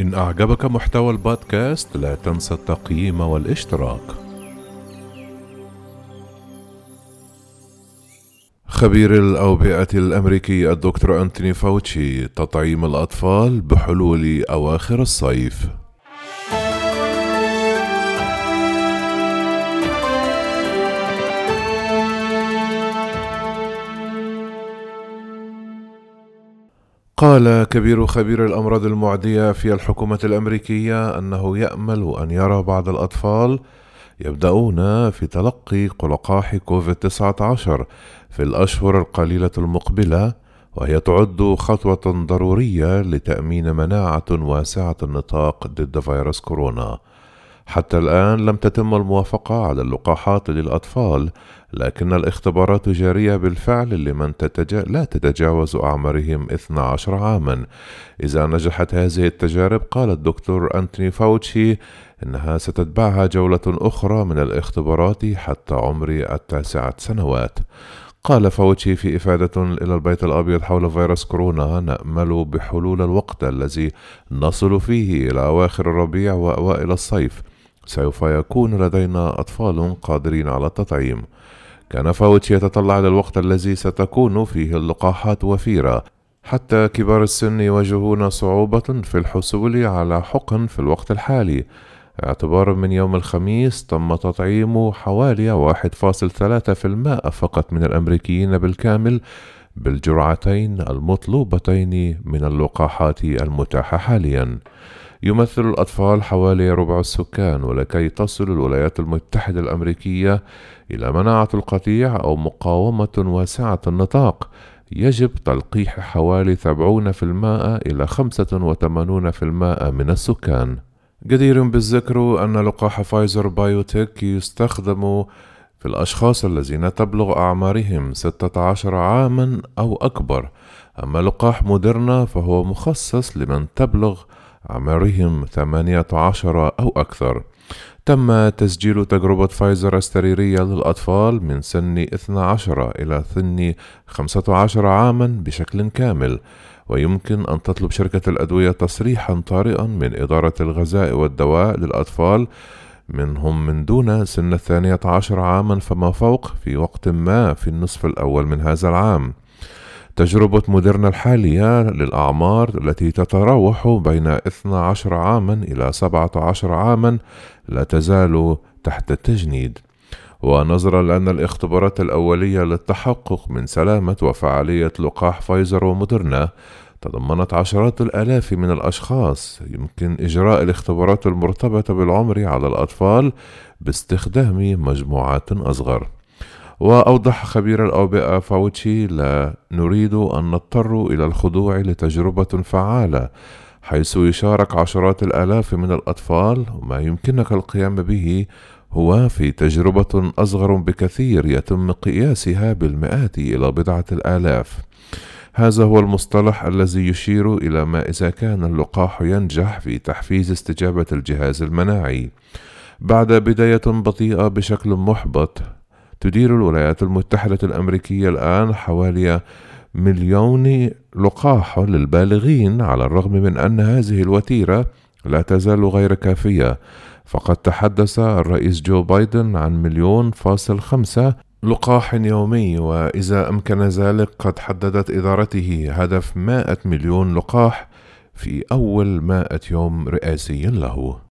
إن أعجبك محتوى البودكاست لا تنسى التقييم والاشتراك. خبير الأوبئة الأمريكي الدكتور أنتوني فاوتشي تطعيم الأطفال بحلول أواخر الصيف. قال كبير خبير الأمراض المعدية في الحكومة الأمريكية أنه يأمل أن يرى بعض الأطفال يبدأون في تلقي لقاح كوفيد 19 في الأشهر القليلة المقبلة وهي تعد خطوة ضرورية لتأمين مناعة واسعة النطاق ضد فيروس كورونا. حتى الآن لم تتم الموافقة على اللقاحات للأطفال لكن الاختبارات جارية بالفعل لمن تتجا... لا تتجاوز أعمارهم 12 عاما. إذا نجحت هذه التجارب قال الدكتور أنتوني فاوتشي إنها ستتبعها جولة أخرى من الاختبارات حتى عمر التاسعة سنوات. قال فاوتشي في إفادة إلى البيت الأبيض حول فيروس كورونا نأمل بحلول الوقت الذي نصل فيه إلى أواخر الربيع وأوائل الصيف. سوف يكون لدينا أطفال قادرين على التطعيم. كان فاوتش يتطلع إلى الوقت الذي ستكون فيه اللقاحات وفيرة حتى كبار السن يواجهون صعوبة في الحصول على حقن في الوقت الحالي. اعتبارا من يوم الخميس تم تطعيم حوالي 1.3% فقط من الأمريكيين بالكامل بالجرعتين المطلوبتين من اللقاحات المتاحة حاليا. يمثل الأطفال حوالي ربع السكان ولكي تصل الولايات المتحدة الأمريكية إلى مناعة القطيع أو مقاومة واسعة النطاق. يجب تلقيح حوالي 70% إلى 85% من السكان. جدير بالذكر أن لقاح فايزر بايونتيك يستخدم في الأشخاص الذين تبلغ أعمارهم 16 عاما أو أكبر. أما لقاح موديرنا فهو مخصص لمن تبلغ أعمارهم 18 أو أكثر. تم تسجيل تجربة فايزر السريرية للأطفال من سن 12 إلى سن 15 عاما بشكل كامل ويمكن أن تطلب شركة الأدوية تصريحا طارئا من إدارة الغذاء والدواء للأطفال منهم من دون سن الثانية عشر عاما فما فوق في وقت ما في النصف الأول من هذا العام. تجربة موديرنا الحالية للأعمار التي تتراوح بين 12 عاما إلى 17 عاما لا تزال تحت التجنيد. ونظرا لأن الاختبارات الأولية للتحقق من سلامة وفعالية لقاح فايزر وموديرنا تضمنت عشرات الآلاف من الأشخاص. يمكن إجراء الاختبارات المرتبطة بالعمر على الأطفال باستخدام مجموعات أصغر. وأوضح خبير الأوبئة فاوتشي لا نريد أن نضطر إلى الخضوع لتجربة فعالة حيث يشارك عشرات الآلاف من الأطفال وما يمكنك القيام به هو في تجربة أصغر بكثير يتم قياسها بالمئات إلى بضعة الآلاف. هذا هو المصطلح الذي يشير إلى ما إذا كان اللقاح ينجح في تحفيز استجابة الجهاز المناعي. بعد بداية بطيئة بشكل محبط تدير الولايات المتحدة الأمريكية الآن حوالي مليون لقاح للبالغين على الرغم من أن هذه الوتيرة لا تزال غير كافية. فقد تحدث الرئيس جو بايدن عن مليون فاصل خمسة لقاح يومي وإذا أمكن ذلك قد حددت إدارته هدف 100 مليون لقاح في أول 100 يوم رئاسي له.